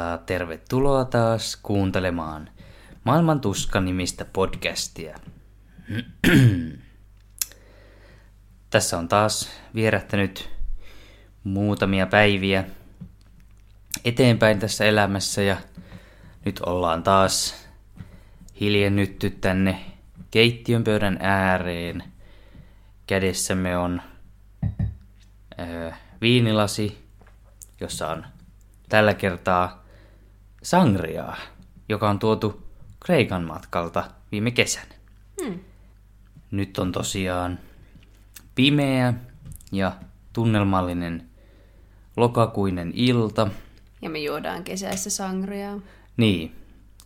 ja tervetuloa taas kuuntelemaan Maailman tuska nimistä podcastia. Tässä on taas vierähtänyt muutamia päiviä eteenpäin tässä elämässä ja nyt ollaan taas hiljennytty tänne keittiön pöydän ääreen. Kädessämme on ö, viinilasi, jossa on tällä kertaa sangriaa, joka on tuotu Kreikan matkalta viime kesänä. Hmm. Nyt on tosiaan pimeä ja tunnelmallinen lokakuinen ilta. Ja me juodaan kesäistä sangriaa. Niin.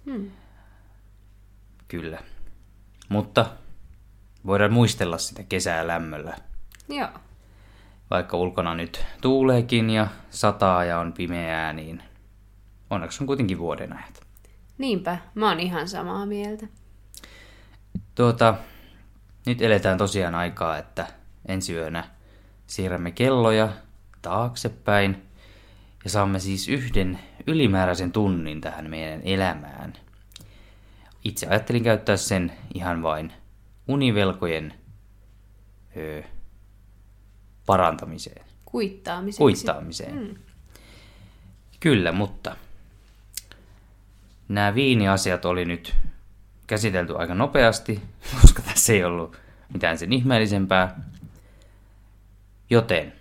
Hmm. Kyllä. Mutta voidaan muistella sitä kesää lämmöllä. Joo. Vaikka ulkona nyt tuuleekin ja sataa ja on pimeää, niin onneksi on kuitenkin vuoden ajat. Niinpä, mä oon ihan samaa mieltä. Tuota, nyt eletään tosiaan aikaa, että ensi yönä siirrämme kelloja taaksepäin ja saamme siis yhden ylimääräisen tunnin tähän meidän elämään. Itse ajattelin käyttää sen ihan vain univelkojen öö, parantamiseen. Kuittaamiseen. Kuittaamiseen. Mm. Kyllä, mutta nämä viiniasiat oli nyt käsitelty aika nopeasti, koska tässä ei ollut mitään sen ihmeellisempää. Joten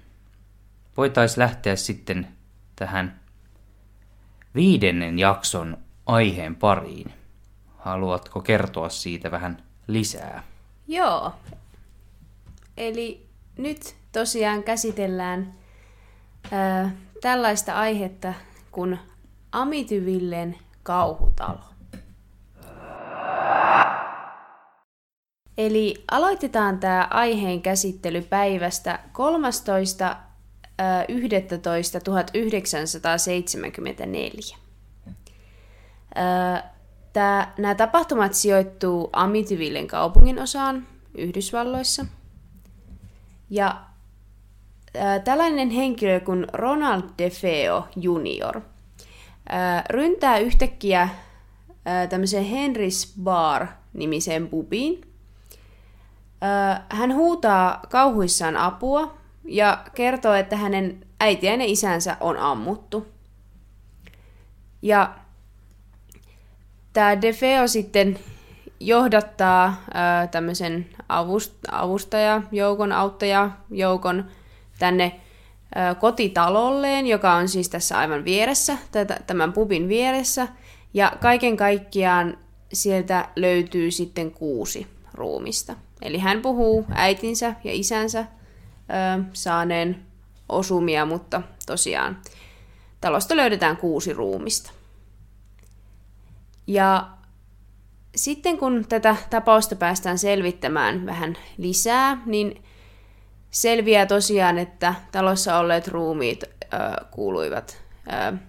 voitaisiin lähteä sitten tähän viidennen jakson aiheen pariin. Haluatko kertoa siitä vähän lisää? Joo. Eli nyt tosiaan käsitellään ää, tällaista aihetta kuin Amityvillen kauhutalo. Eli aloitetaan tämä aiheen käsittely päivästä 13.11.1974. Nämä tapahtumat sijoittuu Amityvillen kaupungin osaan Yhdysvalloissa. Ja ää, tällainen henkilö kuin Ronald DeFeo Jr. Ää, ryntää yhtäkkiä tämmöiseen Henry's Bar-nimiseen pubiin. Hän huutaa kauhuissaan apua ja kertoo, että hänen äitiään ja isänsä on ammuttu. Ja tämä DeFeo sitten johdattaa tämmöisen avust, avustajajoukon, auttajajoukon tänne kotitalolleen, joka on siis tässä aivan vieressä, tämän pubin vieressä. Ja kaiken kaikkiaan sieltä löytyy sitten kuusi ruumista. Eli hän puhuu äitinsä ja isänsä saaneen osumia, mutta tosiaan talosta löydetään kuusi ruumista. Ja sitten kun tätä tapausta päästään selvittämään vähän lisää, niin selviää tosiaan, että talossa olleet ruumiit äh, kuuluivat äh,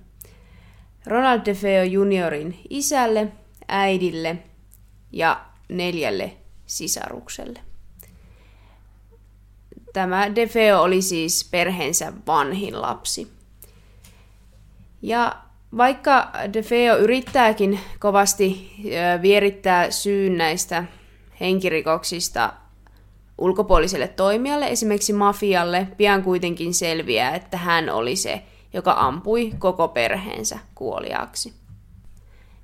Ronald DeFeo juniorin isälle, äidille ja neljälle sisarukselle. Tämä DeFeo oli siis perheensä vanhin lapsi. Ja vaikka DeFeo yrittääkin kovasti vierittää syyn näistä henkirikoksista ulkopuoliselle toimijalle, esimerkiksi mafialle, pian kuitenkin selviää, että hän oli se, joka ampui koko perheensä kuoliaaksi.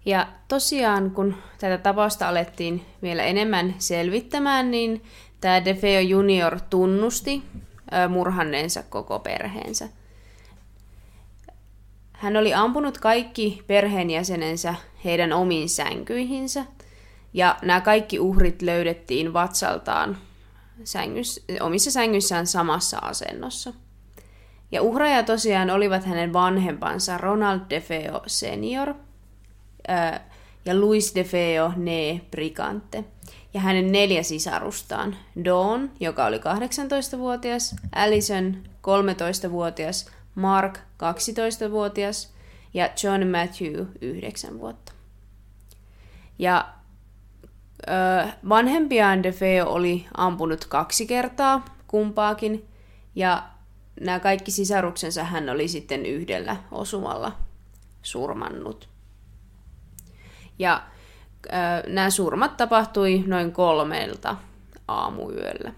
Ja tosiaan, kun tätä tapausta alettiin vielä enemmän selvittämään, niin tämä DeFeo Junior tunnusti murhanneensa koko perheensä – hän oli ampunut kaikki perheenjäsenensä heidän omiin sänkyihinsä, ja nämä kaikki uhrit löydettiin vatsaltaan sängys, omissa sängyissään samassa asennossa. Ja uhraja tosiaan olivat hänen vanhempansa Ronald DeFeo senior ja Luis DeFeo ne Brigante ja hänen neljä sisarustaan, Dawn, joka oli 18-vuotias, Allison, 13-vuotias, Mark 12-vuotias ja John Matthew 9 vuotta. Ja ö, vanhempiaan DeFeo oli ampunut kaksi kertaa kumpaakin ja nämä kaikki sisaruksensa hän oli sitten yhdellä osumalla surmannut. Ja äh, nämä surmat tapahtui noin kolmelta aamuyöllä.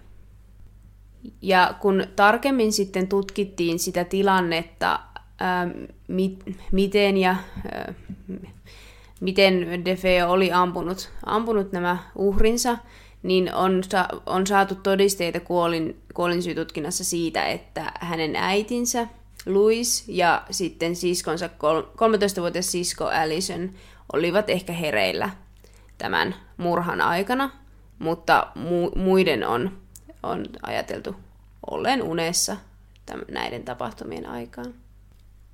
Ja kun tarkemmin sitten tutkittiin sitä tilannetta, mit, miten ja miten Defeo oli ampunut, ampunut nämä uhrinsa, niin on, on saatu todisteita kuolin, kuolinsyytutkinnassa siitä, että hänen äitinsä Louis ja sitten siskonsa 13-vuotias sisko Allison olivat ehkä hereillä tämän murhan aikana, mutta mu- muiden on on ajateltu olleen unessa tämän, näiden tapahtumien aikaan.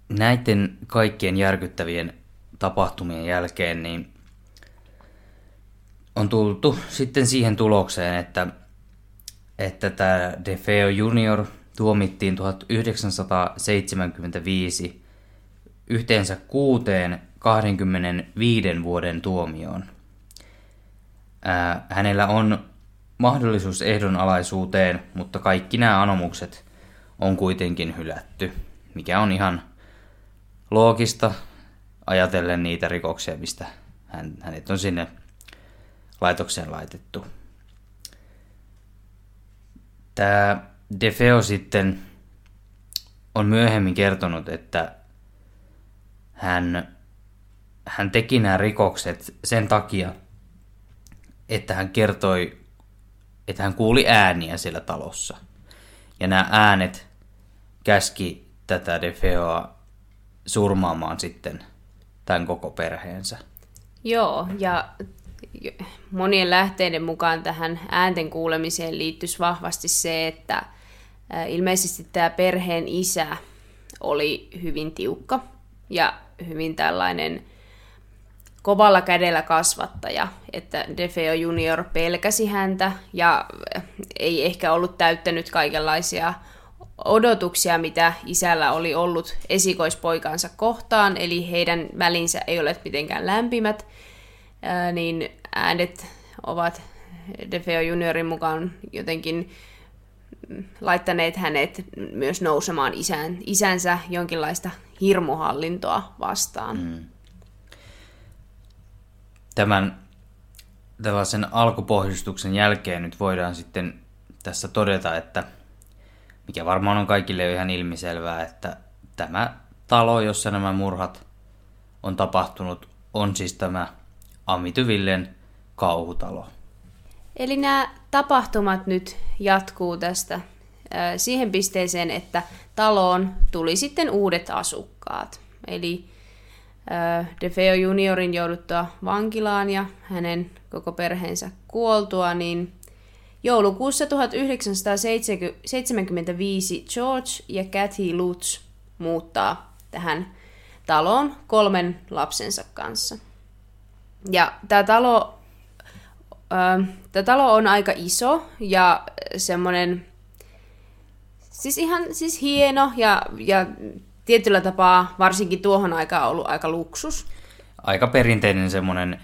Näiden kaikkien järkyttävien tapahtumien jälkeen niin on tultu sitten siihen tulokseen, että, että tämä DeFeo Junior tuomittiin 1975 yhteensä kuuteen 25 vuoden tuomioon. Ää, hänellä on mahdollisuus ehdonalaisuuteen, mutta kaikki nämä anomukset on kuitenkin hylätty, mikä on ihan loogista ajatellen niitä rikoksia, mistä hän, hänet on sinne laitokseen laitettu. Tämä Defeo sitten on myöhemmin kertonut, että hän, hän teki nämä rikokset sen takia, että hän kertoi että hän kuuli ääniä siellä talossa. Ja nämä äänet käski tätä Defeoa surmaamaan sitten tämän koko perheensä. Joo, ja monien lähteiden mukaan tähän äänten kuulemiseen liittyisi vahvasti se, että ilmeisesti tämä perheen isä oli hyvin tiukka ja hyvin tällainen kovalla kädellä kasvattaja, että Defeo Junior pelkäsi häntä ja ei ehkä ollut täyttänyt kaikenlaisia odotuksia, mitä isällä oli ollut esikoispoikansa kohtaan, eli heidän välinsä ei ole mitenkään lämpimät, niin äänet ovat Defeo Juniorin mukaan jotenkin laittaneet hänet myös nousemaan isän, isänsä jonkinlaista hirmuhallintoa vastaan. Mm tämän tällaisen alkupohjustuksen jälkeen nyt voidaan sitten tässä todeta, että mikä varmaan on kaikille jo ihan ilmiselvää, että tämä talo, jossa nämä murhat on tapahtunut, on siis tämä Amityvillen kauhutalo. Eli nämä tapahtumat nyt jatkuu tästä siihen pisteeseen, että taloon tuli sitten uudet asukkaat. Eli DeFeo juniorin jouduttua vankilaan ja hänen koko perheensä kuoltua, niin joulukuussa 1975 George ja Kathy Lutz muuttaa tähän taloon kolmen lapsensa kanssa. Ja tämä talo, tämä talo on aika iso ja semmoinen, siis ihan siis hieno ja, ja tietyllä tapaa varsinkin tuohon aikaan ollut aika luksus. Aika perinteinen semmoinen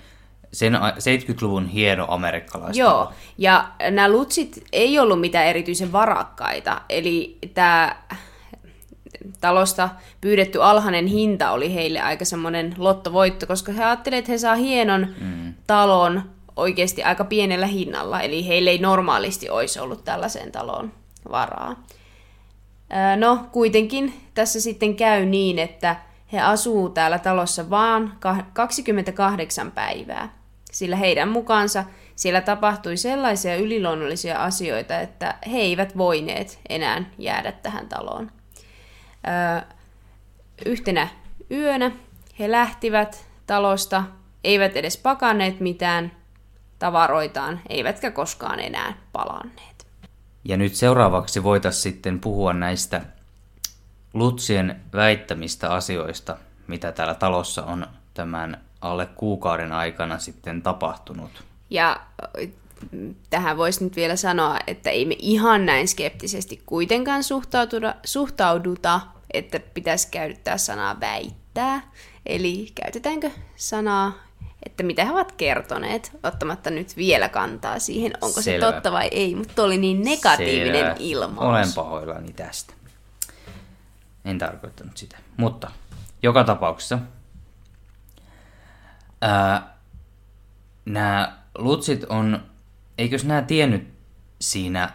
sen 70-luvun hieno amerikkalaista. Joo, ja nämä lutsit ei ollut mitään erityisen varakkaita, eli tämä talosta pyydetty alhainen hinta oli heille aika semmoinen lottovoitto, koska he ajattelivat, että he saa hienon mm. talon oikeasti aika pienellä hinnalla, eli heille ei normaalisti olisi ollut tällaiseen taloon varaa. No, kuitenkin tässä sitten käy niin, että he asuu täällä talossa vaan 28 päivää, sillä heidän mukaansa siellä tapahtui sellaisia yliluonnollisia asioita, että he eivät voineet enää jäädä tähän taloon. Yhtenä yönä he lähtivät talosta, eivät edes pakanneet mitään tavaroitaan, eivätkä koskaan enää palanneet. Ja nyt seuraavaksi voitaisiin sitten puhua näistä Lutsien väittämistä asioista, mitä täällä talossa on tämän alle kuukauden aikana sitten tapahtunut. Ja tähän voisi nyt vielä sanoa, että ei me ihan näin skeptisesti kuitenkaan suhtauduta, suhtauduta että pitäisi käyttää sanaa väittää. Eli käytetäänkö sanaa että mitä he ovat kertoneet, ottamatta nyt vielä kantaa siihen, onko Selvä. se totta vai ei, mutta oli niin negatiivinen Selvä. ilmaus. Olen pahoillani tästä. En tarkoittanut sitä. Mutta joka tapauksessa ää, nämä lutsit on, eikös nämä tiennyt siinä,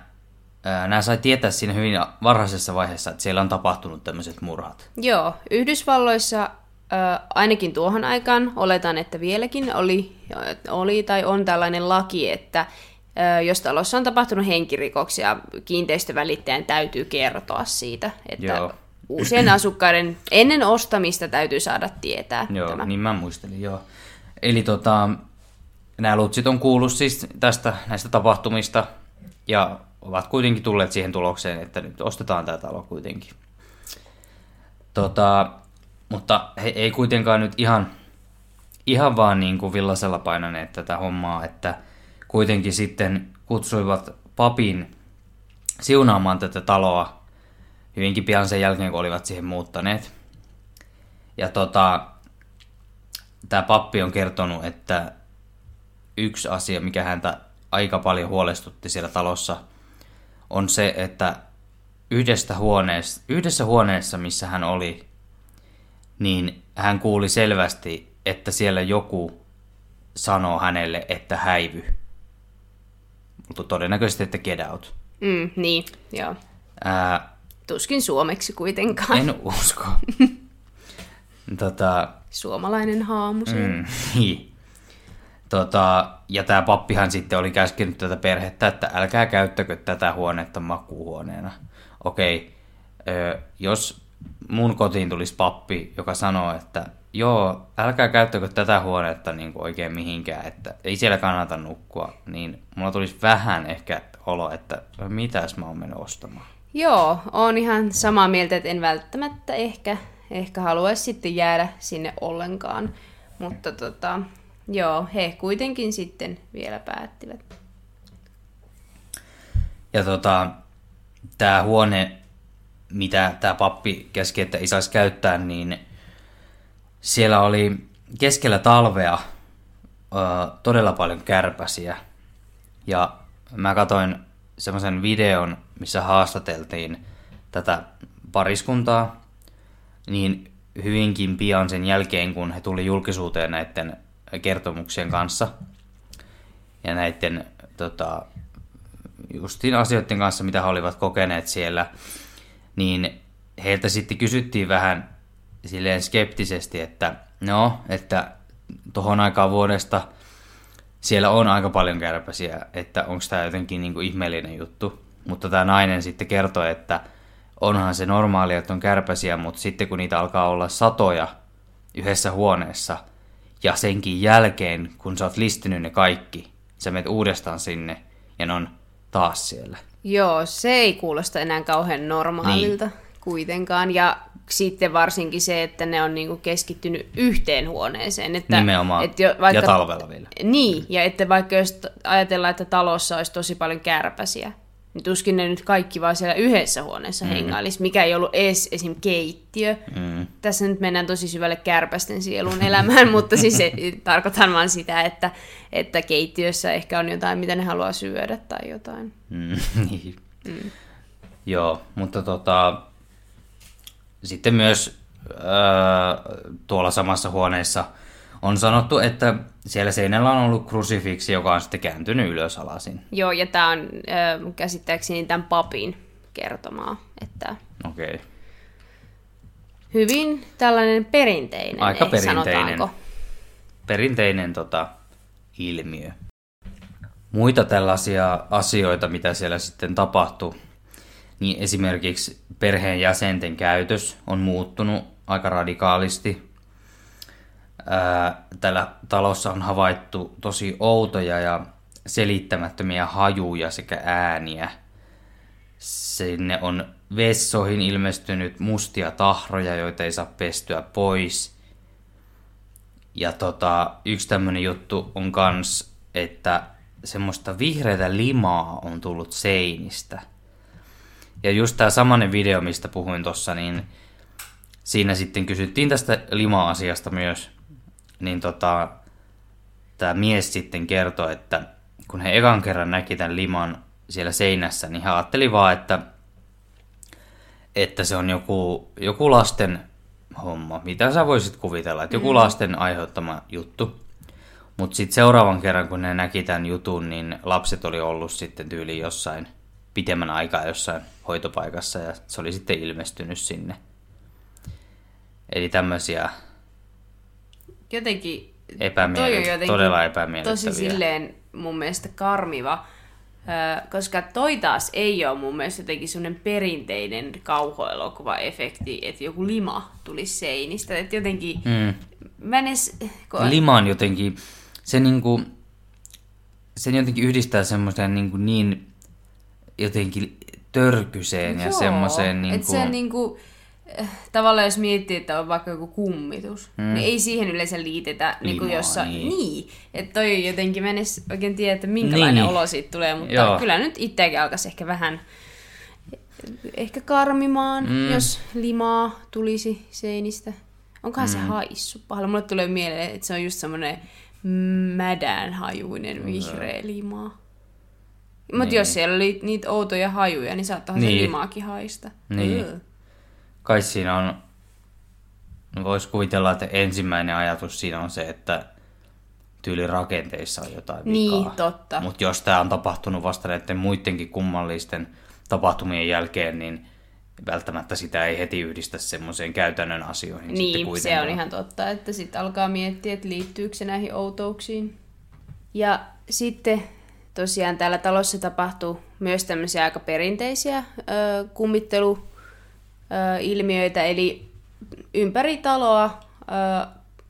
ää, nämä sai tietää siinä hyvin varhaisessa vaiheessa, että siellä on tapahtunut tämmöiset murhat. Joo, Yhdysvalloissa äh, ainakin tuohon aikaan, oletan, että vieläkin oli, oli tai on tällainen laki, että jos talossa on tapahtunut henkirikoksia, kiinteistövälittäjän täytyy kertoa siitä, että Joo. uusien asukkaiden ennen ostamista täytyy saada tietää Joo, tämä. niin mä muistelin, joo. Eli tota, nämä lutsit on kuullut siis tästä näistä tapahtumista ja ovat kuitenkin tulleet siihen tulokseen, että nyt ostetaan tämä talo kuitenkin. Tota, mutta he ei kuitenkaan nyt ihan, ihan vaan niin kuin villasella painaneet tätä hommaa, että kuitenkin sitten kutsuivat papin siunaamaan tätä taloa hyvinkin pian sen jälkeen, kun olivat siihen muuttaneet. Ja tota, tämä pappi on kertonut, että yksi asia, mikä häntä aika paljon huolestutti siellä talossa, on se, että yhdestä huoneessa, yhdessä huoneessa, missä hän oli, niin hän kuuli selvästi, että siellä joku sanoo hänelle, että häivy. Mutta todennäköisesti, että get out. Mm, niin, joo. Ää, Tuskin suomeksi kuitenkaan. en usko. tota, Suomalainen haamu. Mm, niin. Tota, ja tämä pappihan sitten oli käskenyt tätä perhettä, että älkää käyttäkö tätä huonetta makuuhuoneena. Okei, ö, jos mun kotiin tulisi pappi, joka sanoo, että joo, älkää käyttäkö tätä huonetta niin kuin oikein mihinkään, että ei siellä kannata nukkua, niin mulla tulisi vähän ehkä olo, että mitäs mä oon mennyt ostamaan. Joo, on ihan samaa mieltä, että en välttämättä ehkä, ehkä haluaisi sitten jäädä sinne ollenkaan. Mutta tota, joo, he kuitenkin sitten vielä päättivät. Ja tota, tämä huone, mitä tämä pappi käski, että ei saisi käyttää, niin siellä oli keskellä talvea ö, todella paljon kärpäsiä. Ja mä katsoin semmoisen videon, missä haastateltiin tätä pariskuntaa, niin hyvinkin pian sen jälkeen, kun he tuli julkisuuteen näiden kertomuksien kanssa ja näiden tota, justiin asioiden kanssa, mitä he olivat kokeneet siellä, niin heiltä sitten kysyttiin vähän silleen skeptisesti, että no, että tohon aikaan vuodesta siellä on aika paljon kärpäsiä, että onko tämä jotenkin niin kuin ihmeellinen juttu. Mutta tämä nainen sitten kertoi, että onhan se normaalia, että on kärpäsiä, mutta sitten kun niitä alkaa olla satoja yhdessä huoneessa, ja senkin jälkeen, kun sä oot listinyt ne kaikki, sä menet uudestaan sinne, ja ne on taas siellä. Joo, se ei kuulosta enää kauhean normaalilta niin. kuitenkaan. Ja sitten varsinkin se, että ne on niinku keskittynyt yhteen huoneeseen. Että, Nimenomaan. että jo, vaikka, Ja talvella vielä. Niin, ja että vaikka jos ajatellaan, että talossa olisi tosi paljon kärpäsiä, tuskin ne nyt kaikki vaan siellä yhdessä huoneessa mm. hengailisi, mikä ei ollut edes esim. keittiö. Mm. Tässä nyt mennään tosi syvälle kärpästen sielun elämään, mutta siis tarkoitan vaan sitä, että, että keittiössä ehkä on jotain, mitä ne haluaa syödä tai jotain. Mm, niin. mm. Joo, mutta tota, sitten myös äh, tuolla samassa huoneessa on sanottu, että siellä seinällä on ollut krusifiksi, joka on sitten kääntynyt ylös alasin. Joo, ja tämä on äh, käsittääkseni tämän papin kertomaa, että Okei. Okay. hyvin tällainen perinteinen, Aika eh, perinteinen. sanotaanko. Perinteinen tota, ilmiö. Muita tällaisia asioita, mitä siellä sitten tapahtui, niin esimerkiksi perheen jäsenten käytös on muuttunut aika radikaalisti. Ää, Tällä talossa on havaittu tosi outoja ja selittämättömiä hajuja sekä ääniä. Sinne on vessoihin ilmestynyt mustia tahroja, joita ei saa pestyä pois. Ja tota, yksi tämmönen juttu on kans, että semmoista vihreätä limaa on tullut seinistä. Ja just tämä samanen video, mistä puhuin tossa, niin siinä sitten kysyttiin tästä lima-asiasta myös. Niin tota, tämä mies sitten kertoi, että kun he ekan kerran näki tämän liman siellä seinässä, niin he ajatteli vaan, että, että se on joku, joku lasten homma. Mitä sä voisit kuvitella, että joku lasten aiheuttama juttu. Mutta sitten seuraavan kerran, kun ne näki tämän jutun, niin lapset oli ollut sitten tyyli jossain pitemmän aikaa jossain hoitopaikassa ja se oli sitten ilmestynyt sinne. Eli tämmöisiä Jotenkin, epämiele- toi on jotenkin todella epämiellyttäviä. tosi silleen mun mielestä karmiva, koska toi taas ei ole mun mielestä jotenkin semmoinen perinteinen kauhuelokuva-efekti, että joku lima tulisi seinistä. Että jotenkin, mm. mä edes, kun Lima on jotenkin, se niinku, sen jotenkin yhdistää semmoiseen niinku niin jotenkin törkyseen ja Joo, semmoiseen Et niinku, se niinku, eh, tavallaan jos miettii, että on vaikka joku kummitus, mm. niin ei siihen yleensä liitetä Limaa, jossa, niin. niin. Että toi jotenkin, mä en edes oikein tiedä, että minkälainen Niin. olo siitä tulee, mutta Joo. kyllä nyt itseäkin alkaisi ehkä vähän ehkä karmimaan, mm. jos limaa tulisi seinistä. Onkohan mm. se haissu pahalla? Mulle tulee mieleen, että se on just semmoinen mädän hajuinen vihreä limaa. Mutta Niin. jos siellä oli niitä outoja hajuja, niin saattaahan Niin. se limaakin haista. Niin. Ugh. Kai siinä on, voisi kuvitella, että ensimmäinen ajatus siinä on se, että tyyli rakenteissa on jotain Niin, vikaa. totta. Mutta jos tämä on tapahtunut vasta näiden muidenkin kummallisten tapahtumien jälkeen, niin välttämättä sitä ei heti yhdistä semmoiseen käytännön asioihin sitten Niin, se on ihan totta, että sitten alkaa miettiä, että liittyykö se näihin outouksiin. Ja sitten tosiaan täällä talossa tapahtuu myös tämmöisiä aika perinteisiä ö, kummitteluilmiöitä, eli ympäri taloa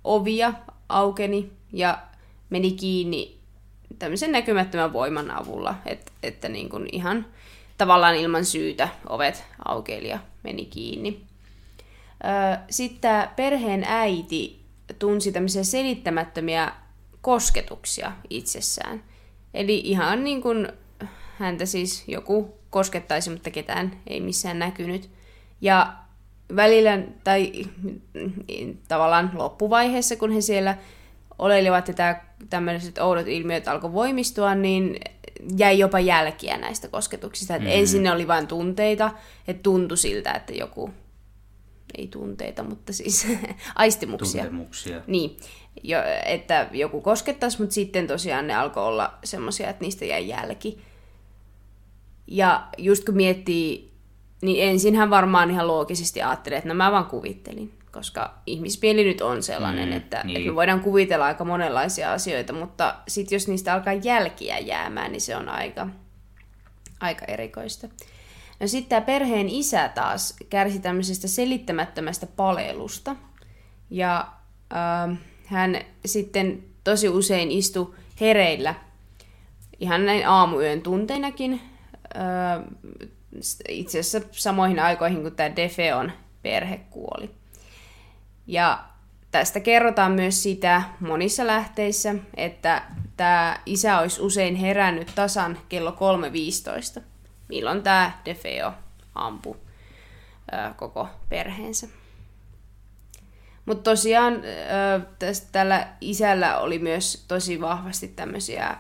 ovia aukeni ja meni kiinni tämmöisen näkymättömän voiman avulla, että, että niin kuin ihan tavallaan ilman syytä ovet aukeili ja meni kiinni. Sitten perheen äiti tunsi tämmöisiä selittämättömiä kosketuksia itsessään. Eli ihan niin kuin häntä siis joku koskettaisi, mutta ketään ei missään näkynyt. Ja välillä, tai mm, tavallaan loppuvaiheessa, kun he siellä oleilivat ja tämä, tämmöiset oudot ilmiöt alkoi voimistua, niin jäi jopa jälkiä näistä kosketuksista. Mm. Ensin ne oli vain tunteita, että tuntui siltä, että joku, ei tunteita, mutta siis aistimuksia. Tuntemuksia. Niin, jo, että joku koskettaisi, mutta sitten tosiaan ne alkoi olla semmoisia, että niistä jäi jälki. Ja just kun miettii, niin ensinhän varmaan ihan loogisesti ajattelee, että no mä vaan kuvittelin. Koska ihmismieli nyt on sellainen, Mm, mm, että, niin. että me voidaan kuvitella aika monenlaisia asioita, mutta sitten jos niistä alkaa jälkiä jäämään, niin se on aika, aika erikoista. No sitten tämä perheen isä taas kärsi tämmöisestä selittämättömästä palelusta. Ja äh, hän sitten tosi usein istui hereillä ihan näin aamuyön tunteinakin. Äh, itse asiassa samoihin aikoihin, kun tämä Defeon perhe kuoli. Ja tästä kerrotaan myös sitä monissa lähteissä, että tämä isä olisi usein herännyt tasan kello 3.15, milloin tämä Defeo ampui ää, koko perheensä. Mutta tosiaan tällä isällä oli myös tosi vahvasti tämmöisiä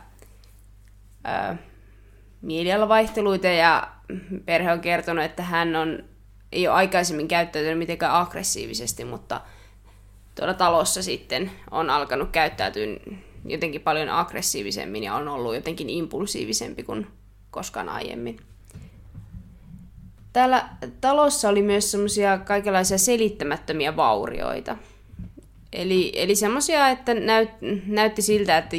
mielialavaihteluita ja perhe on kertonut, että hän on, ei ole aikaisemmin käyttäytynyt mitenkään aggressiivisesti, mutta tuolla talossa sitten on alkanut käyttäytyä jotenkin paljon aggressiivisemmin ja on ollut jotenkin impulsiivisempi kuin koskaan aiemmin. Täällä talossa oli myös semmoisia kaikenlaisia selittämättömiä vaurioita. Eli, eli semmoisia, että näyt, näytti siltä, että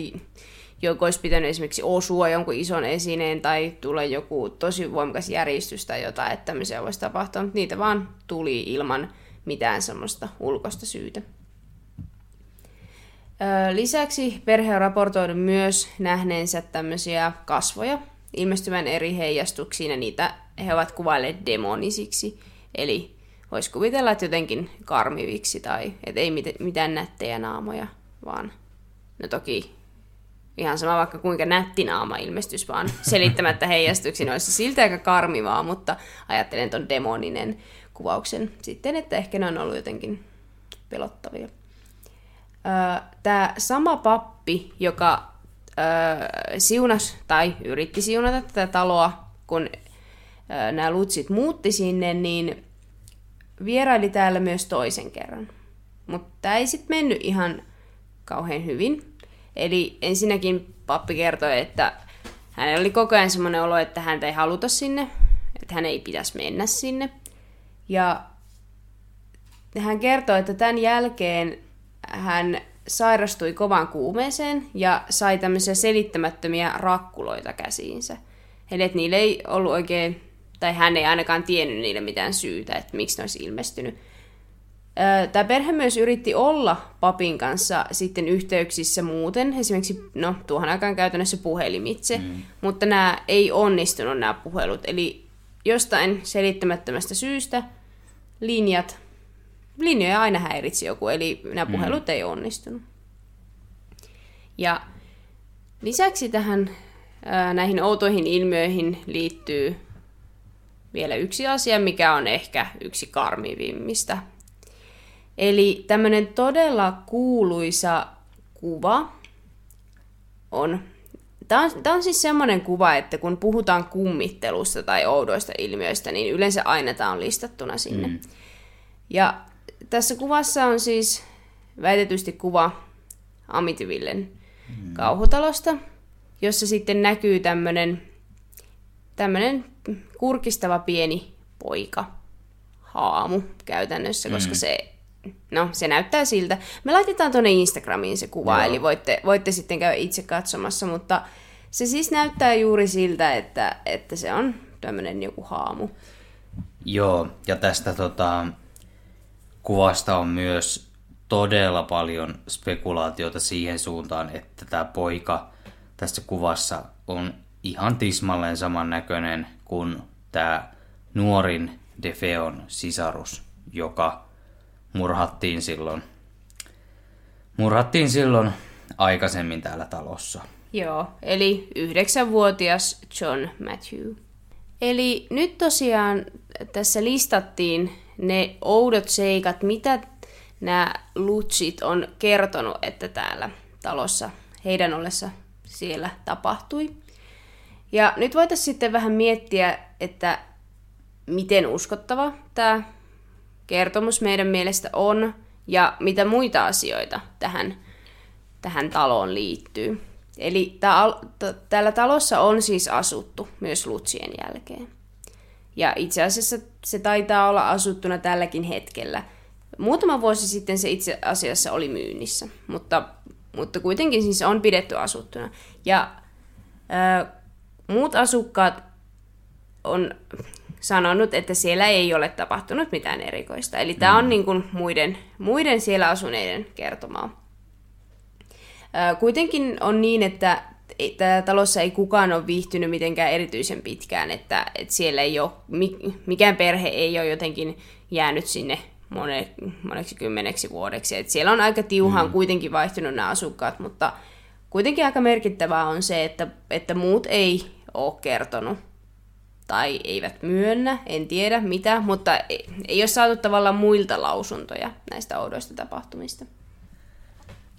joku olisi pitänyt esimerkiksi osua jonkun ison esineen tai tulee joku tosi voimakas järjestys tai jotain, että tämmöisiä voisi tapahtua, mutta niitä vaan tuli ilman mitään semmoista ulkoista syytä. Lisäksi perhe on raportoinut myös nähneensä tämmöisiä kasvoja ilmestyvän eri heijastuksiin ja niitä he ovat kuvailleet demonisiksi. Eli voisi kuvitella, että jotenkin karmiviksi tai että ei mit- mitään nättejä naamoja, vaan no toki ihan sama vaikka kuinka nätti naama ilmestys, vaan selittämättä heijastuksiin olisi siltä aika karmivaa, mutta ajattelen ton demoninen kuvauksen sitten, että ehkä ne on ollut jotenkin pelottavia. Tämä sama pappi, joka siunas tai yritti siunata tätä taloa, kun nämä lutsit muutti sinne, niin vieraili täällä myös toisen kerran. Mutta tämä ei sitten mennyt ihan kauhean hyvin. Eli ensinnäkin pappi kertoi, että hänellä oli koko ajan semmoinen olo, että häntä ei haluta sinne, että hän ei pitäisi mennä sinne. Ja hän kertoi, että tämän jälkeen hän sairastui kovaan kuumeeseen ja sai tämmöisiä selittämättömiä rakkuloita käsiinsä. Eli että niille ei ollut oikein, tai hän ei ainakaan tiennyt niille mitään syytä, että miksi ne olisi ilmestynyt. Tämä perhe myös yritti olla papin kanssa sitten yhteyksissä muuten, esimerkiksi no, tuohon aikaan käytännössä puhelimitse, mm. mutta nämä ei onnistunut nämä puhelut. Eli jostain selittämättömästä syystä linjat, linjoja aina häiritsi joku, eli nämä mm. puhelut mm. ei onnistunut. Ja lisäksi tähän näihin outoihin ilmiöihin liittyy vielä yksi asia, mikä on ehkä yksi karmivimmista Eli tämmöinen todella kuuluisa kuva on Tämä on, tämä on siis semmoinen kuva, että kun puhutaan kummittelusta tai oudoista ilmiöistä, niin yleensä aina tämä on listattuna sinne. Mm. Ja tässä kuvassa on siis väitetysti kuva Amityvillen mm. kauhutalosta, jossa sitten näkyy tämmöinen, tämmöinen kurkistava pieni poika, haamu käytännössä, mm. koska se no se näyttää siltä. Me laitetaan tuonne Instagramiin se kuva, Joo. eli voitte, voitte sitten käydä itse katsomassa, mutta se siis näyttää juuri siltä, että, että se on tämmöinen joku haamu. Joo, ja tästä tota, kuvasta on myös todella paljon spekulaatiota siihen suuntaan, että tämä poika tässä kuvassa on ihan tismalleen samannäköinen kuin tämä nuorin Defeon sisarus, joka murhattiin silloin, murhattiin silloin aikaisemmin täällä talossa. Joo, eli yhdeksänvuotias John Matthew. Eli nyt tosiaan tässä listattiin ne oudot seikat, mitä nämä lutsit on kertonut, että täällä talossa heidän ollessa siellä tapahtui. Ja nyt voitaisiin sitten vähän miettiä, että miten uskottava tämä kertomus meidän mielestä on ja mitä muita asioita tähän, tähän taloon liittyy. Eli täällä talossa on siis asuttu myös Lutsien jälkeen. Ja itse asiassa se taitaa olla asuttuna tälläkin hetkellä. Muutama vuosi sitten se itse asiassa oli myynnissä, mutta, mutta kuitenkin siis on pidetty asuttuna. Ja ää, muut asukkaat on sanonut, että siellä ei ole tapahtunut mitään erikoista. Eli tämä on mm. niin kuin muiden, muiden siellä asuneiden kertomaa. Kuitenkin on niin, että tämä talossa ei kukaan ole viihtynyt mitenkään erityisen pitkään, että, että siellä ei ole, mikään perhe ei ole jotenkin jäänyt sinne mone, moneksi kymmeneksi vuodeksi. Että siellä on aika tiuhaan mm. kuitenkin vaihtunut nämä asukkaat, mutta kuitenkin aika merkittävää on se, että, että muut ei ole kertonut tai eivät myönnä, en tiedä mitä, mutta ei, ei ole saatu tavallaan muilta lausuntoja näistä oudoista tapahtumista.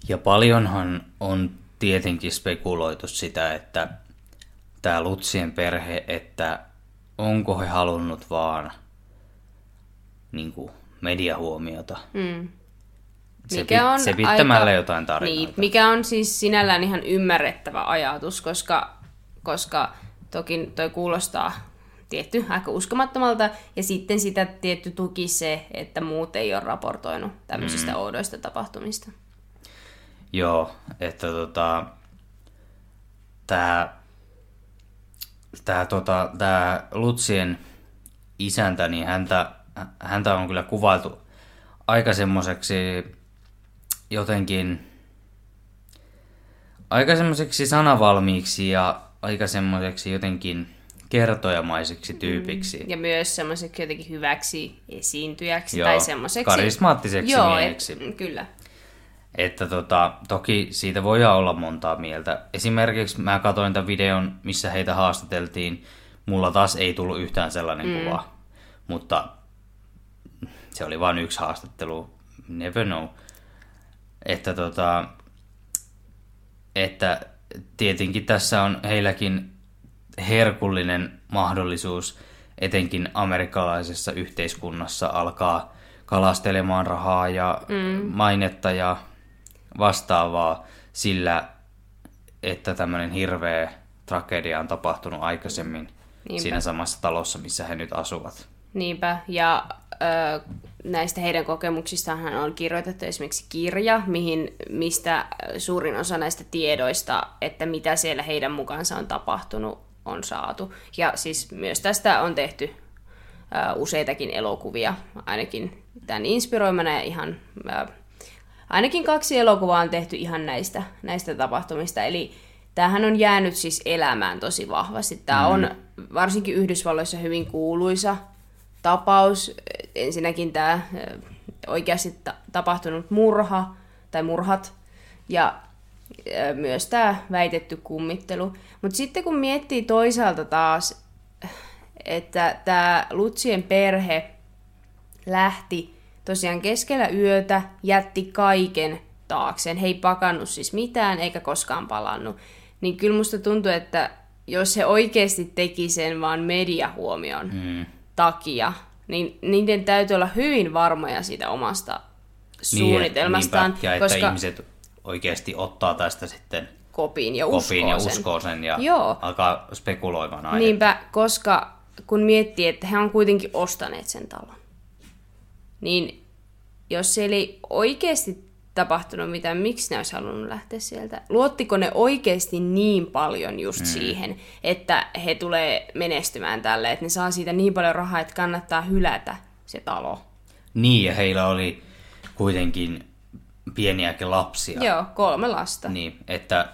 Ja paljonhan on tietenkin spekuloitu sitä, että tämä Lutsien perhe, että onko he halunnut vaan niin kuin, mediahuomiota. Mm. Se, mikä on se pitämällä aika, jotain tarinoita. Niin, mikä on siis sinällään ihan ymmärrettävä ajatus, koska, koska toki toi kuulostaa tietty aika uskomattomalta, ja sitten sitä tietty tuki se, että muut ei ole raportoinut tämmöisistä mm. oudoista tapahtumista. Joo, että tota, tämä tää, tota, tää Lutsien isäntä, niin häntä, häntä on kyllä kuvailtu aika semmoiseksi jotenkin aika semmoiseksi sanavalmiiksi ja aika semmoiseksi jotenkin kertojamaiseksi tyypiksi. Mm. Ja myös semmoiseksi jotenkin hyväksi esiintyjäksi Joo, tai semmoiseksi... karismaattiseksi Joo, mieheksi. Et, kyllä. Että tota, toki siitä voi olla montaa mieltä. Esimerkiksi mä katsoin tämän videon, missä heitä haastateltiin. Mulla taas ei tullut yhtään sellainen mm. kuva. Mutta se oli vain yksi haastattelu. Never know. Että tota, että tietenkin tässä on heilläkin herkullinen mahdollisuus etenkin amerikkalaisessa yhteiskunnassa alkaa kalastelemaan rahaa ja mm. mainetta ja vastaavaa sillä, että tämmöinen hirveä tragedia on tapahtunut aikaisemmin Niinpä. siinä samassa talossa, missä he nyt asuvat. Niinpä, ja ö, näistä heidän kokemuksistaan on kirjoitettu esimerkiksi kirja, mihin, mistä suurin osa näistä tiedoista, että mitä siellä heidän mukaansa on tapahtunut, on saatu. Ja siis myös tästä on tehty useitakin elokuvia, ainakin tämän inspiroimana ja ihan... Ainakin kaksi elokuvaa on tehty ihan näistä, näistä tapahtumista, eli tämähän on jäänyt siis elämään tosi vahvasti. Tämä on varsinkin Yhdysvalloissa hyvin kuuluisa tapaus. Ensinnäkin tämä oikeasti ta- tapahtunut murha tai murhat ja myös tämä väitetty kummittelu. Mutta sitten kun miettii toisaalta taas, että tämä Lutsien perhe lähti tosiaan keskellä yötä, jätti kaiken taakseen. He ei pakannut siis mitään eikä koskaan palannut. Niin kyllä musta tuntuu, että jos he oikeasti teki sen vaan mediahuomion Mm. takia, niin niiden täytyy olla hyvin varmoja siitä omasta suunnitelmastaan, Niin, ja että koska ihmiset oikeasti ottaa tästä sitten kopin ja uskoo kopin ja sen. uskoo sen ja Joo. alkaa spekuloimaan aihetta. Niinpä, koska kun miettii, että he on kuitenkin ostaneet sen talon, niin jos siellä ei oikeasti tapahtunut mitään, miksi ne olisi halunnut lähteä sieltä? Luottiko ne oikeasti niin paljon just mm. siihen, että he tulee menestymään tälle, että ne saa siitä niin paljon rahaa, että kannattaa hylätä se talo? Niin, ja heillä oli kuitenkin pieniäkin lapsia. Joo, kolme lasta. Niin, että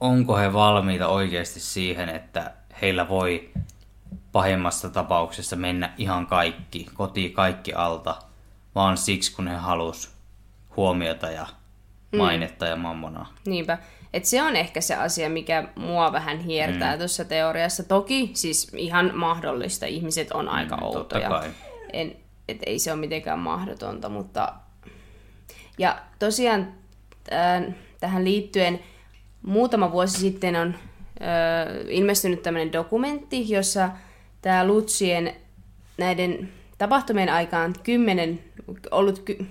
onko he valmiita oikeasti siihen, että heillä voi pahimmassa tapauksessa mennä ihan kaikki, koti kaikki alta, vaan siksi kun he halus huomiota ja mainetta ja mammonaa. Niinpä. Et se on ehkä se asia, mikä mua vähän hiertää mm. tuossa teoriassa. Toki siis ihan mahdollista. Ihmiset on aika Mm, totta outoja. kai. En, et ei se ole mitenkään mahdotonta, mutta... Ja tosiaan äh, tähän liittyen muutama vuosi sitten on äh, ilmestynyt tämmöinen dokumentti, jossa tämä Lutsien näiden tapahtumien aikaan kymmenen ollut... Ky-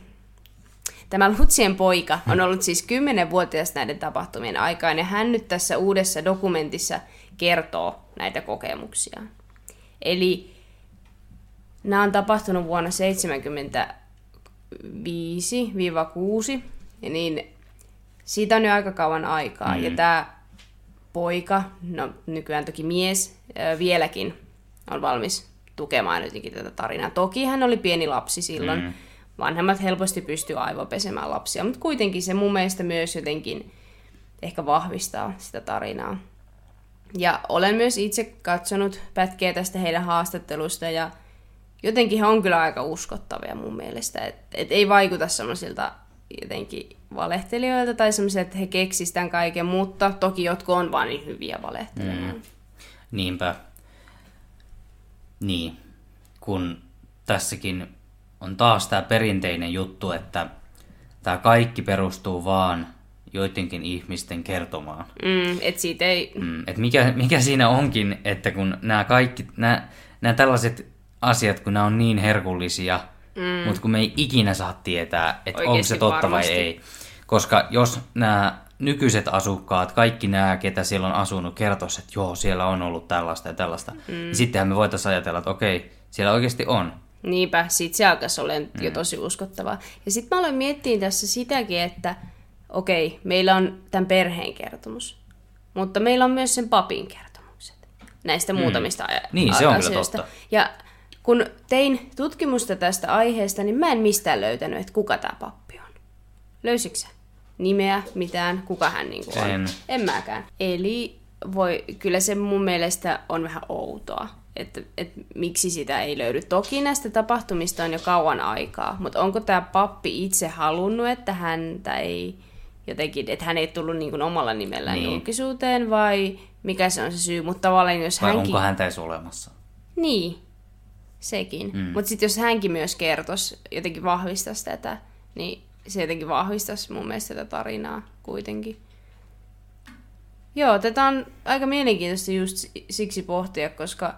Tämä Lutsien poika on hmm. ollut siis 10-vuotias näiden tapahtumien aikaan ja hän nyt tässä uudessa dokumentissa kertoo näitä kokemuksia. Eli nämä on tapahtunut vuonna 70 5-6, niin siitä on jo aika kauan aikaa. Mm. Ja tämä poika, no nykyään toki mies, vieläkin on valmis tukemaan jotenkin tätä tarinaa. Toki hän oli pieni lapsi silloin. Mm. Vanhemmat helposti pysty aivopesemään lapsia, mutta kuitenkin se mun mielestä myös jotenkin ehkä vahvistaa sitä tarinaa. Ja olen myös itse katsonut pätkiä tästä heidän haastattelusta ja jotenkin he on kyllä aika uskottavia mun mielestä. Että et ei vaikuta semmoisilta jotenkin valehtelijoilta tai semmoisilta, että he keksisivät tämän kaiken, mutta toki jotkut on vaan niin hyviä valehtelemaan. Mm. Niinpä. Niin, kun tässäkin on taas tämä perinteinen juttu, että tämä kaikki perustuu vaan joidenkin ihmisten kertomaan. Mm, et siitä ei... Mm, et mikä, mikä siinä onkin, että kun nämä kaikki, nämä, nämä tällaiset asiat, kun nämä on niin herkullisia, mm. mutta kun me ei ikinä saa tietää, että onko se totta varmasti. vai ei. Koska jos nämä nykyiset asukkaat, kaikki nämä, ketä siellä on asunut, kertoisivat, että joo, siellä on ollut tällaista ja tällaista, mm. niin sittenhän me voitaisiin ajatella, että okei, siellä oikeasti on. Niinpä, sit se alkaisi olemaan mm. jo tosi uskottavaa. Ja sitten mä aloin miettiä tässä sitäkin, että okei, meillä on tämän perheen kertomus, mutta meillä on myös sen papin kertomukset näistä muutamista mm. Niin, se on kyllä asioista. totta. Ja kun tein tutkimusta tästä aiheesta, niin mä en mistään löytänyt, että kuka tämä pappi on. Löysitkö sä? Nimeä, mitään, kuka hän niinku on? En. En mäkään. Eli voi, kyllä se mun mielestä on vähän outoa, että, että miksi sitä ei löydy. Toki näistä tapahtumista on jo kauan aikaa, mutta onko tämä pappi itse halunnut, että häntä ei jotenkin, että hän ei tullut niin kuin omalla nimellään Niin. niin. julkisuuteen vai mikä se on se syy, mutta tavallaan jos Vai hänkin... onko häntä edes olemassa? Niin, sekin. Mm. Mutta sitten jos hänkin myös kertoisi, jotenkin vahvistaisi tätä, niin se jotenkin vahvistaisi mun mielestä tätä tarinaa kuitenkin. Joo, tätä on aika mielenkiintoista just siksi pohtia, koska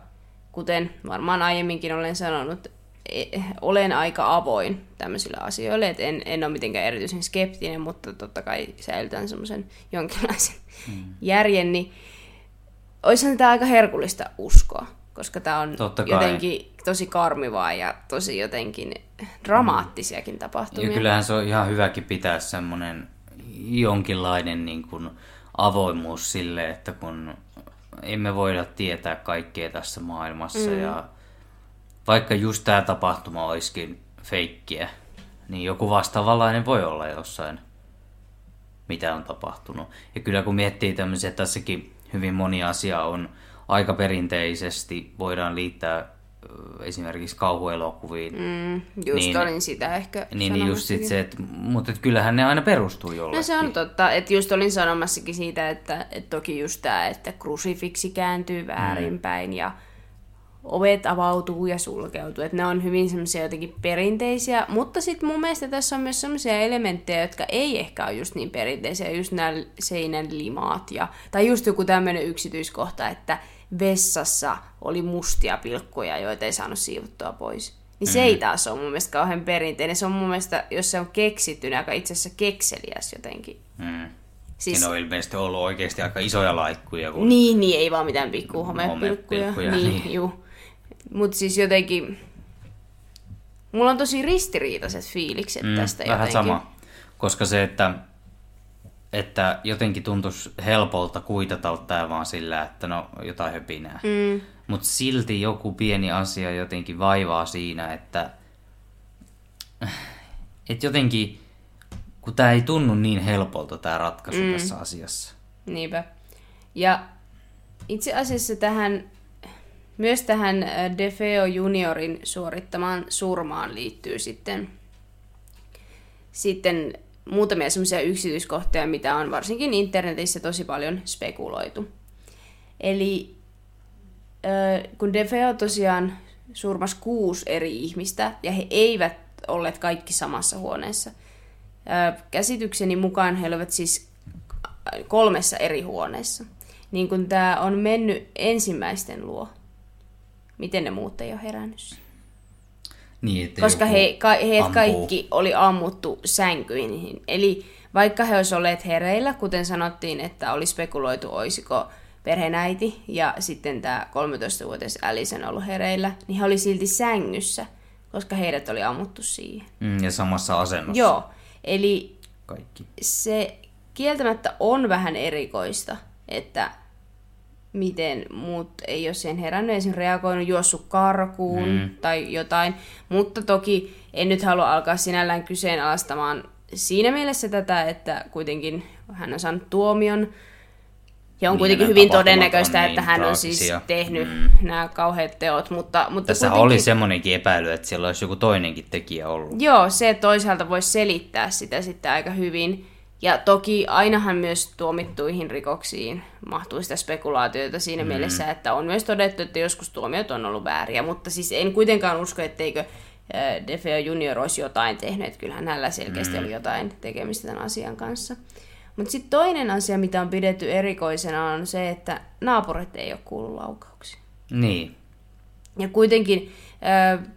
kuten varmaan aiemminkin olen sanonut, e- olen aika avoin tämmöisille asioille, että en, en ole mitenkään erityisen skeptinen, mutta totta kai säilytän semmoisen jonkinlaisen mm. järjen, niin olisihan tämä aika herkullista uskoa, koska tämä on Totta kai. jotenkin tosi karmivaa ja tosi jotenkin dramaattisiakin tapahtumia. Ja kyllähän se on ihan hyväkin pitää semmoinen jonkinlainen niin kuin avoimuus sille, että kun emme voida tietää kaikkea tässä maailmassa mm. ja vaikka just tämä tapahtuma olisikin feikkiä, niin joku vastaavanlainen voi olla jossain, mitä on tapahtunut. Ja kyllä kun miettii tämmöisiä, tässäkin hyvin moni asia on aika perinteisesti, voidaan liittää esimerkiksi kauhuelokuviin. Mm, just niin, olin sitä ehkä Niin, niin just sit se, että, mutta et kyllähän ne aina perustuu jollekin. No se on totta, että just olin sanomassakin siitä, että, että toki just tämä, että krusifiksi kääntyy väärinpäin ja ovet avautuu ja sulkeutuu. Että ne on hyvin semmoisia jotenkin perinteisiä, mutta sitten mun mielestä tässä on myös semmoisia elementtejä, jotka ei ehkä ole just niin perinteisiä, just nämä seinän limaat ja, tai just joku tämmöinen yksityiskohta, että vessassa oli mustia pilkkuja, joita ei saanut siivottua pois. Niin se ei taas ole mun mielestä kauhean perinteinen. Se on mun mielestä, jos se on keksitty, niin aika itse asiassa kekseliäs jotenkin. Mm. Siis, Siinä on ilmeisesti ollut oikeasti aika isoja laikkuja. Kun... Niin, niin, ei vaan mitään pikku homepilkkuja. Homepilkkuja, Niin, niin. juu. Mutta siis jotenkin... Mulla on tosi ristiriitaiset fiilikset Mm, tästä vähän jotenkin. sama. Koska se, että, että jotenkin tuntuisi helpolta kuitata tämä vaan sillä, että no jotain höpinää. Mm, Mutta silti joku pieni asia jotenkin vaivaa siinä, että, että jotenkin, kun tämä ei tunnu niin helpolta tämä ratkaisu mm. tässä asiassa. niinpä. Ja itse asiassa tähän, myös tähän äh, Defeo Juniorin suorittamaan surmaan liittyy sitten, sitten muutamia semmoisia yksityiskohtia, mitä on varsinkin internetissä tosi paljon spekuloitu. Eli kun Defeo tosiaan surmas kuusi eri ihmistä, ja he eivät olleet kaikki samassa huoneessa. Käsitykseni mukaan he olivat siis kolmessa eri huoneessa. Niin kun tämä on mennyt ensimmäisten luo, miten ne muut ei ole herännyt? Niin, että Koska he, ka, heidät ampuu. kaikki oli ammuttu sänkyihin. Eli vaikka he olisivat olleet hereillä, kuten sanottiin, että oli spekuloitu, olisiko perheenäiti ja sitten tämä 13-vuotias Alison ollut hereillä, niin he oli silti sängyssä, koska heidät oli ammuttu siihen. Mm, ja samassa asennossa Joo, eli kaikki. se kieltämättä on vähän erikoista, että miten muut ei ole siihen herännyt, esimerkiksi reagoinut, juossut karkuun mm. tai jotain. Mutta toki en nyt halua alkaa sinällään kyseenalaistamaan siinä mielessä tätä, että kuitenkin hän on saanut tuomion. Ja on Niin, kuitenkin hyvin todennäköistä, on että niin hän on siis traagisia. tehnyt Mm. nämä kauheat teot. Mutta, mutta Tässä kuitenkin... oli semmoinenkin epäily, että siellä olisi joku toinenkin tekijä ollut. Joo, se toisaalta voisi selittää sitä sitten aika hyvin. Ja toki ainahan myös tuomittuihin rikoksiin mahtuu sitä spekulaatiota siinä mm. mielessä, että on myös todettu, että joskus tuomiot on ollut vääriä, mutta siis en kuitenkaan usko, etteikö äh, Defeo Junior olisi jotain tehnyt, että kyllähän hänellä selkeästi mm. oli jotain tekemistä tämän asian kanssa. Mutta sitten toinen asia, mitä on pidetty erikoisena, on se, että naapurit ei ole kuullut laukauksia. Niin. Ja kuitenkin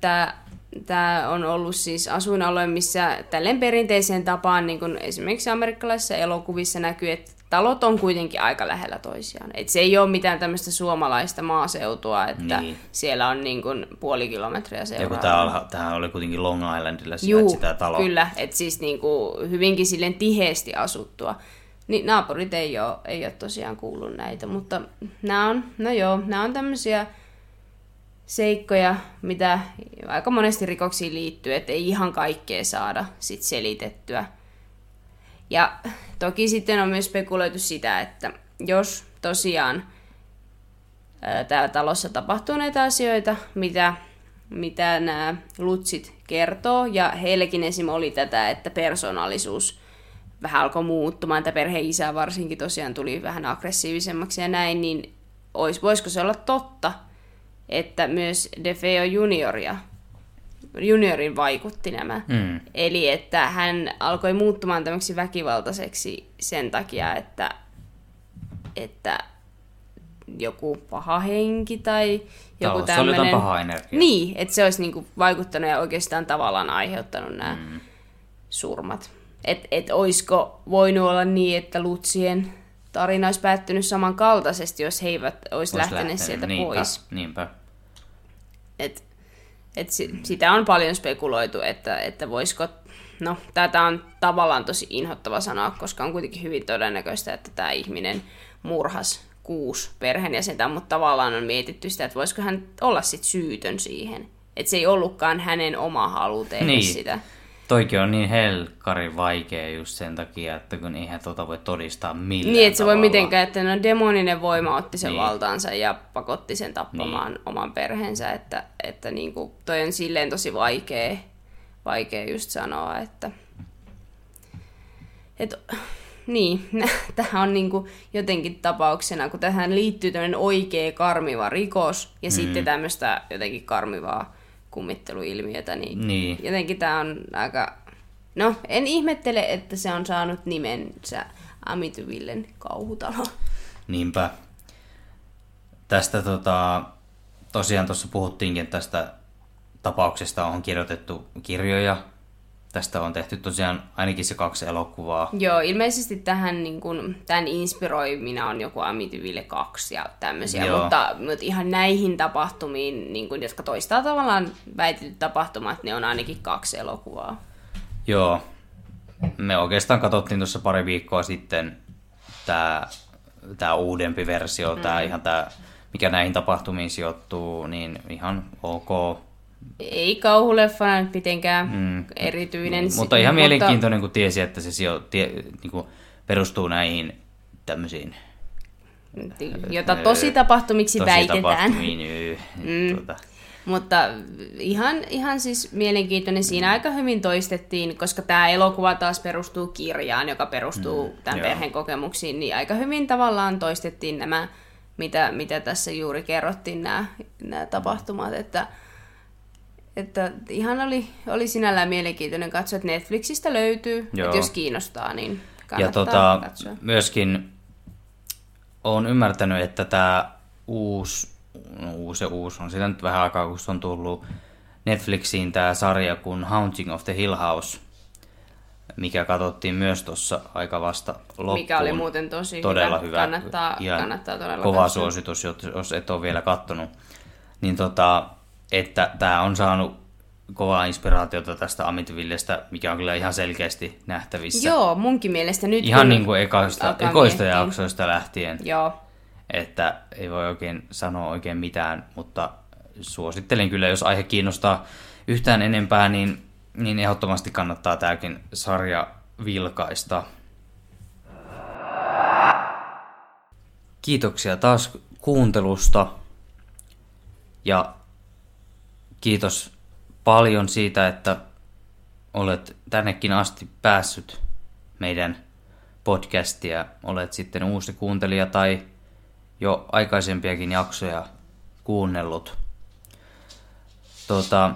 tämä tämä on ollut siis asuinalue, missä tälleen perinteiseen tapaan, niin kuin esimerkiksi amerikkalaisissa elokuvissa näkyy, että talot on kuitenkin aika lähellä toisiaan. Et se ei ole mitään tämmöistä suomalaista maaseutua, että Niin. siellä on niin kuin puoli kilometriä Ja seuraa. kun tämä, oli kuitenkin Long Islandilla Juu, tämä talo. kyllä, että siis niin kuin hyvinkin silleen tiheesti asuttua. Niin naapurit ei ole, ei ole tosiaan kuullut näitä, mutta nämä on, no joo, nämä on tämmöisiä seikkoja, mitä aika monesti rikoksiin liittyy, että ei ihan kaikkea saada sit selitettyä. Ja toki sitten on myös spekuloitu sitä, että jos tosiaan ää, täällä talossa tapahtuu näitä asioita, mitä, mitä nämä lutsit kertoo, ja heillekin esim. oli tätä, että persoonallisuus vähän alkoi muuttumaan, että perheen isä varsinkin tosiaan tuli vähän aggressiivisemmaksi ja näin, niin ois, voisiko se olla totta, että myös DeFeo junioria, juniorin vaikutti nämä. Mm. Eli että hän alkoi muuttumaan tämmöksi väkivaltaiseksi sen takia, että, että joku paha henki tai joku Taustalla oli jotain tämmöinen... pahaa energiaa. Niin, että se olisi niinku vaikuttanut ja oikeastaan tavallaan aiheuttanut nämä mm. surmat. Että et olisiko voinut olla niin, että Lutsien tarina olisi päättynyt samankaltaisesti, jos he eivät olisi Ois lähteneet sieltä niinpä, pois. Niinpä. Et, et si, sitä on paljon spekuloitu, että, että voisiko... No, tätä on tavallaan tosi inhottava sanoa, koska on kuitenkin hyvin todennäköistä, että tämä ihminen murhas kuusi perheenjäsentä, mutta tavallaan on mietitty sitä, että voisiko hän olla sit syytön siihen. Että se ei ollutkaan hänen oma halu tehdä Niin. sitä. Toikin on niin helkkari vaikea just sen takia, että kun eihän tuota voi todistaa millään Niin, että se voi mitenkään, että no demoninen voima otti sen Niin. valtaansa ja pakotti sen tappamaan niin. oman perheensä, että, että niin kuin, toi on silleen tosi vaikea, vaikea just sanoa, että et, niin, tähän on niin kuin jotenkin tapauksena, kun tähän liittyy tämmöinen oikea karmiva rikos ja mm. sitten tämmöistä jotenkin karmivaa kummitteluilmiötä, niin, Niin. jotenkin tämä on aika... No, en ihmettele, että se on saanut nimensä Amityvillen kauhutalo. Niinpä. Tästä tota, tosiaan tuossa puhuttiinkin, että tästä tapauksesta on kirjoitettu kirjoja. Tästä on tehty tosiaan ainakin se kaksi elokuvaa. Joo, ilmeisesti tähän niin kun, tämän inspiroimina on joku Amityville 2 ja tämmöisiä, Joo. mutta, mutta ihan näihin tapahtumiin, niin kun, jotka toistaa tavallaan väitetyt tapahtumat, ne on ainakin kaksi elokuvaa. Joo. Me oikeastaan katsottiin tuossa pari viikkoa sitten tämä tää uudempi versio, mm. tämä ihan tämä, mikä näihin tapahtumiin sijoittuu, niin ihan ok. Ei kauhuleffana nyt mitenkään mm. erityinen. Niin, mutta ihan mielenkiintoinen, kun tiesi, että se sijo, tie, niin kuin perustuu näihin tämmöisiin Jota tosi tapahtumiksi tosi väitetään. Mm. Tuota, Mutta ihan, ihan siis mielenkiintoinen. Siinä aika hyvin toistettiin, koska tämä elokuva taas perustuu kirjaan, joka perustuu mm, tämän joo. perheen kokemuksiin, niin aika hyvin tavallaan toistettiin nämä, mitä, mitä tässä juuri kerrottiin, nämä, nämä tapahtumat, että, että ihan oli, oli sinällään mielenkiintoinen katsoa, että Netflixistä löytyy, Joo. että jos kiinnostaa, niin ja kannattaa tota, katsoa. myöskin olen ymmärtänyt, että tämä uusi, no uusi ja uusi, on sitä nyt vähän aikaa, kun on tullut Netflixiin tämä sarja kuin Haunting of the Hill House, mikä katsottiin myös tuossa aika vasta loppuun. Mikä oli muuten tosi todella hyvä. hyvä. Kannattaa- Ihan kannattaa todella Kova katsoa. suositus, jos- jos et ole vielä kattonut. Niin tota, että tämä on saanut kovaa inspiraatiota tästä Amityvillestä, mikä on kyllä ihan selkeästi nähtävissä. Joo, munkin mielestä nyt Ihan niin kuin ekoista, ekoista jaksoista lähtien, Joo, että ei voi oikein sanoa oikein mitään, mutta suosittelen kyllä, jos aihe kiinnostaa yhtään enempää, niin, niin ehdottomasti kannattaa tämäkin sarja vilkaista. Kiitoksia taas kuuntelusta ja kiitos paljon siitä, että olet tännekin asti päässyt meidän podcastia, olet sitten uusi kuuntelija tai jo aikaisempiakin jaksoja kuunnellut. Tuota,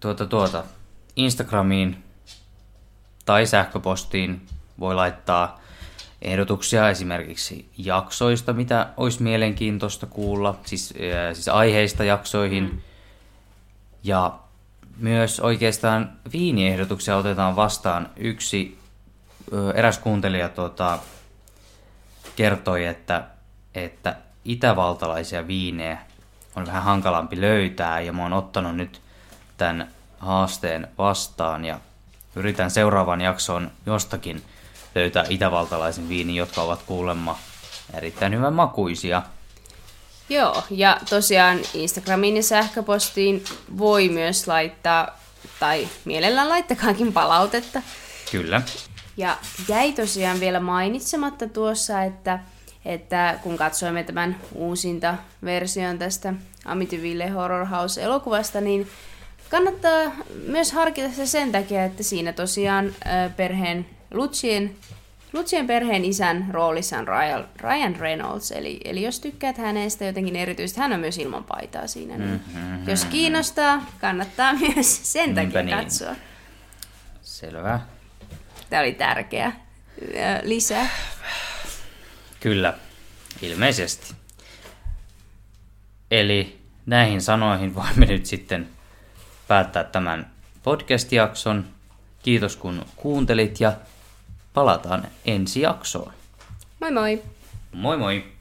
tuota, tuota, Instagramiin tai sähköpostiin voi laittaa ehdotuksia esimerkiksi jaksoista, mitä olisi mielenkiintoista kuulla, siis, ää, siis aiheista jaksoihin. Mm. Ja myös oikeastaan viiniehdotuksia otetaan vastaan. Yksi ö, eräs kuuntelija tota, kertoi, että, että itävaltalaisia viinejä on vähän hankalampi löytää ja mä oon ottanut nyt tämän haasteen vastaan ja yritän seuraavan jakson jostakin löytää itävaltalaisen viinin, jotka ovat kuulemma erittäin hyvän makuisia. Joo, ja tosiaan Instagramiin ja sähköpostiin voi myös laittaa, tai mielellään laittakaakin palautetta. Kyllä. Ja jäi tosiaan vielä mainitsematta tuossa, että, että kun katsoimme tämän uusinta version tästä Amityville Horror House-elokuvasta, niin kannattaa myös harkita sitä sen takia, että siinä tosiaan perheen Lutsien, Lutsien perheen isän roolissa on Ryan, Reynolds, eli, eli jos tykkäät hänestä jotenkin erityisesti, hän on myös ilman paitaa siinä, niin mm-hmm. jos kiinnostaa, kannattaa myös sen Niinpä takia niin. katsoa. Selvä. Tämä oli tärkeä ö, lisää. Kyllä. Ilmeisesti. Eli näihin sanoihin voimme nyt sitten päättää tämän podcast-jakson. Kiitos kun kuuntelit ja palataan ensi jaksoon. Moi moi! Moi moi!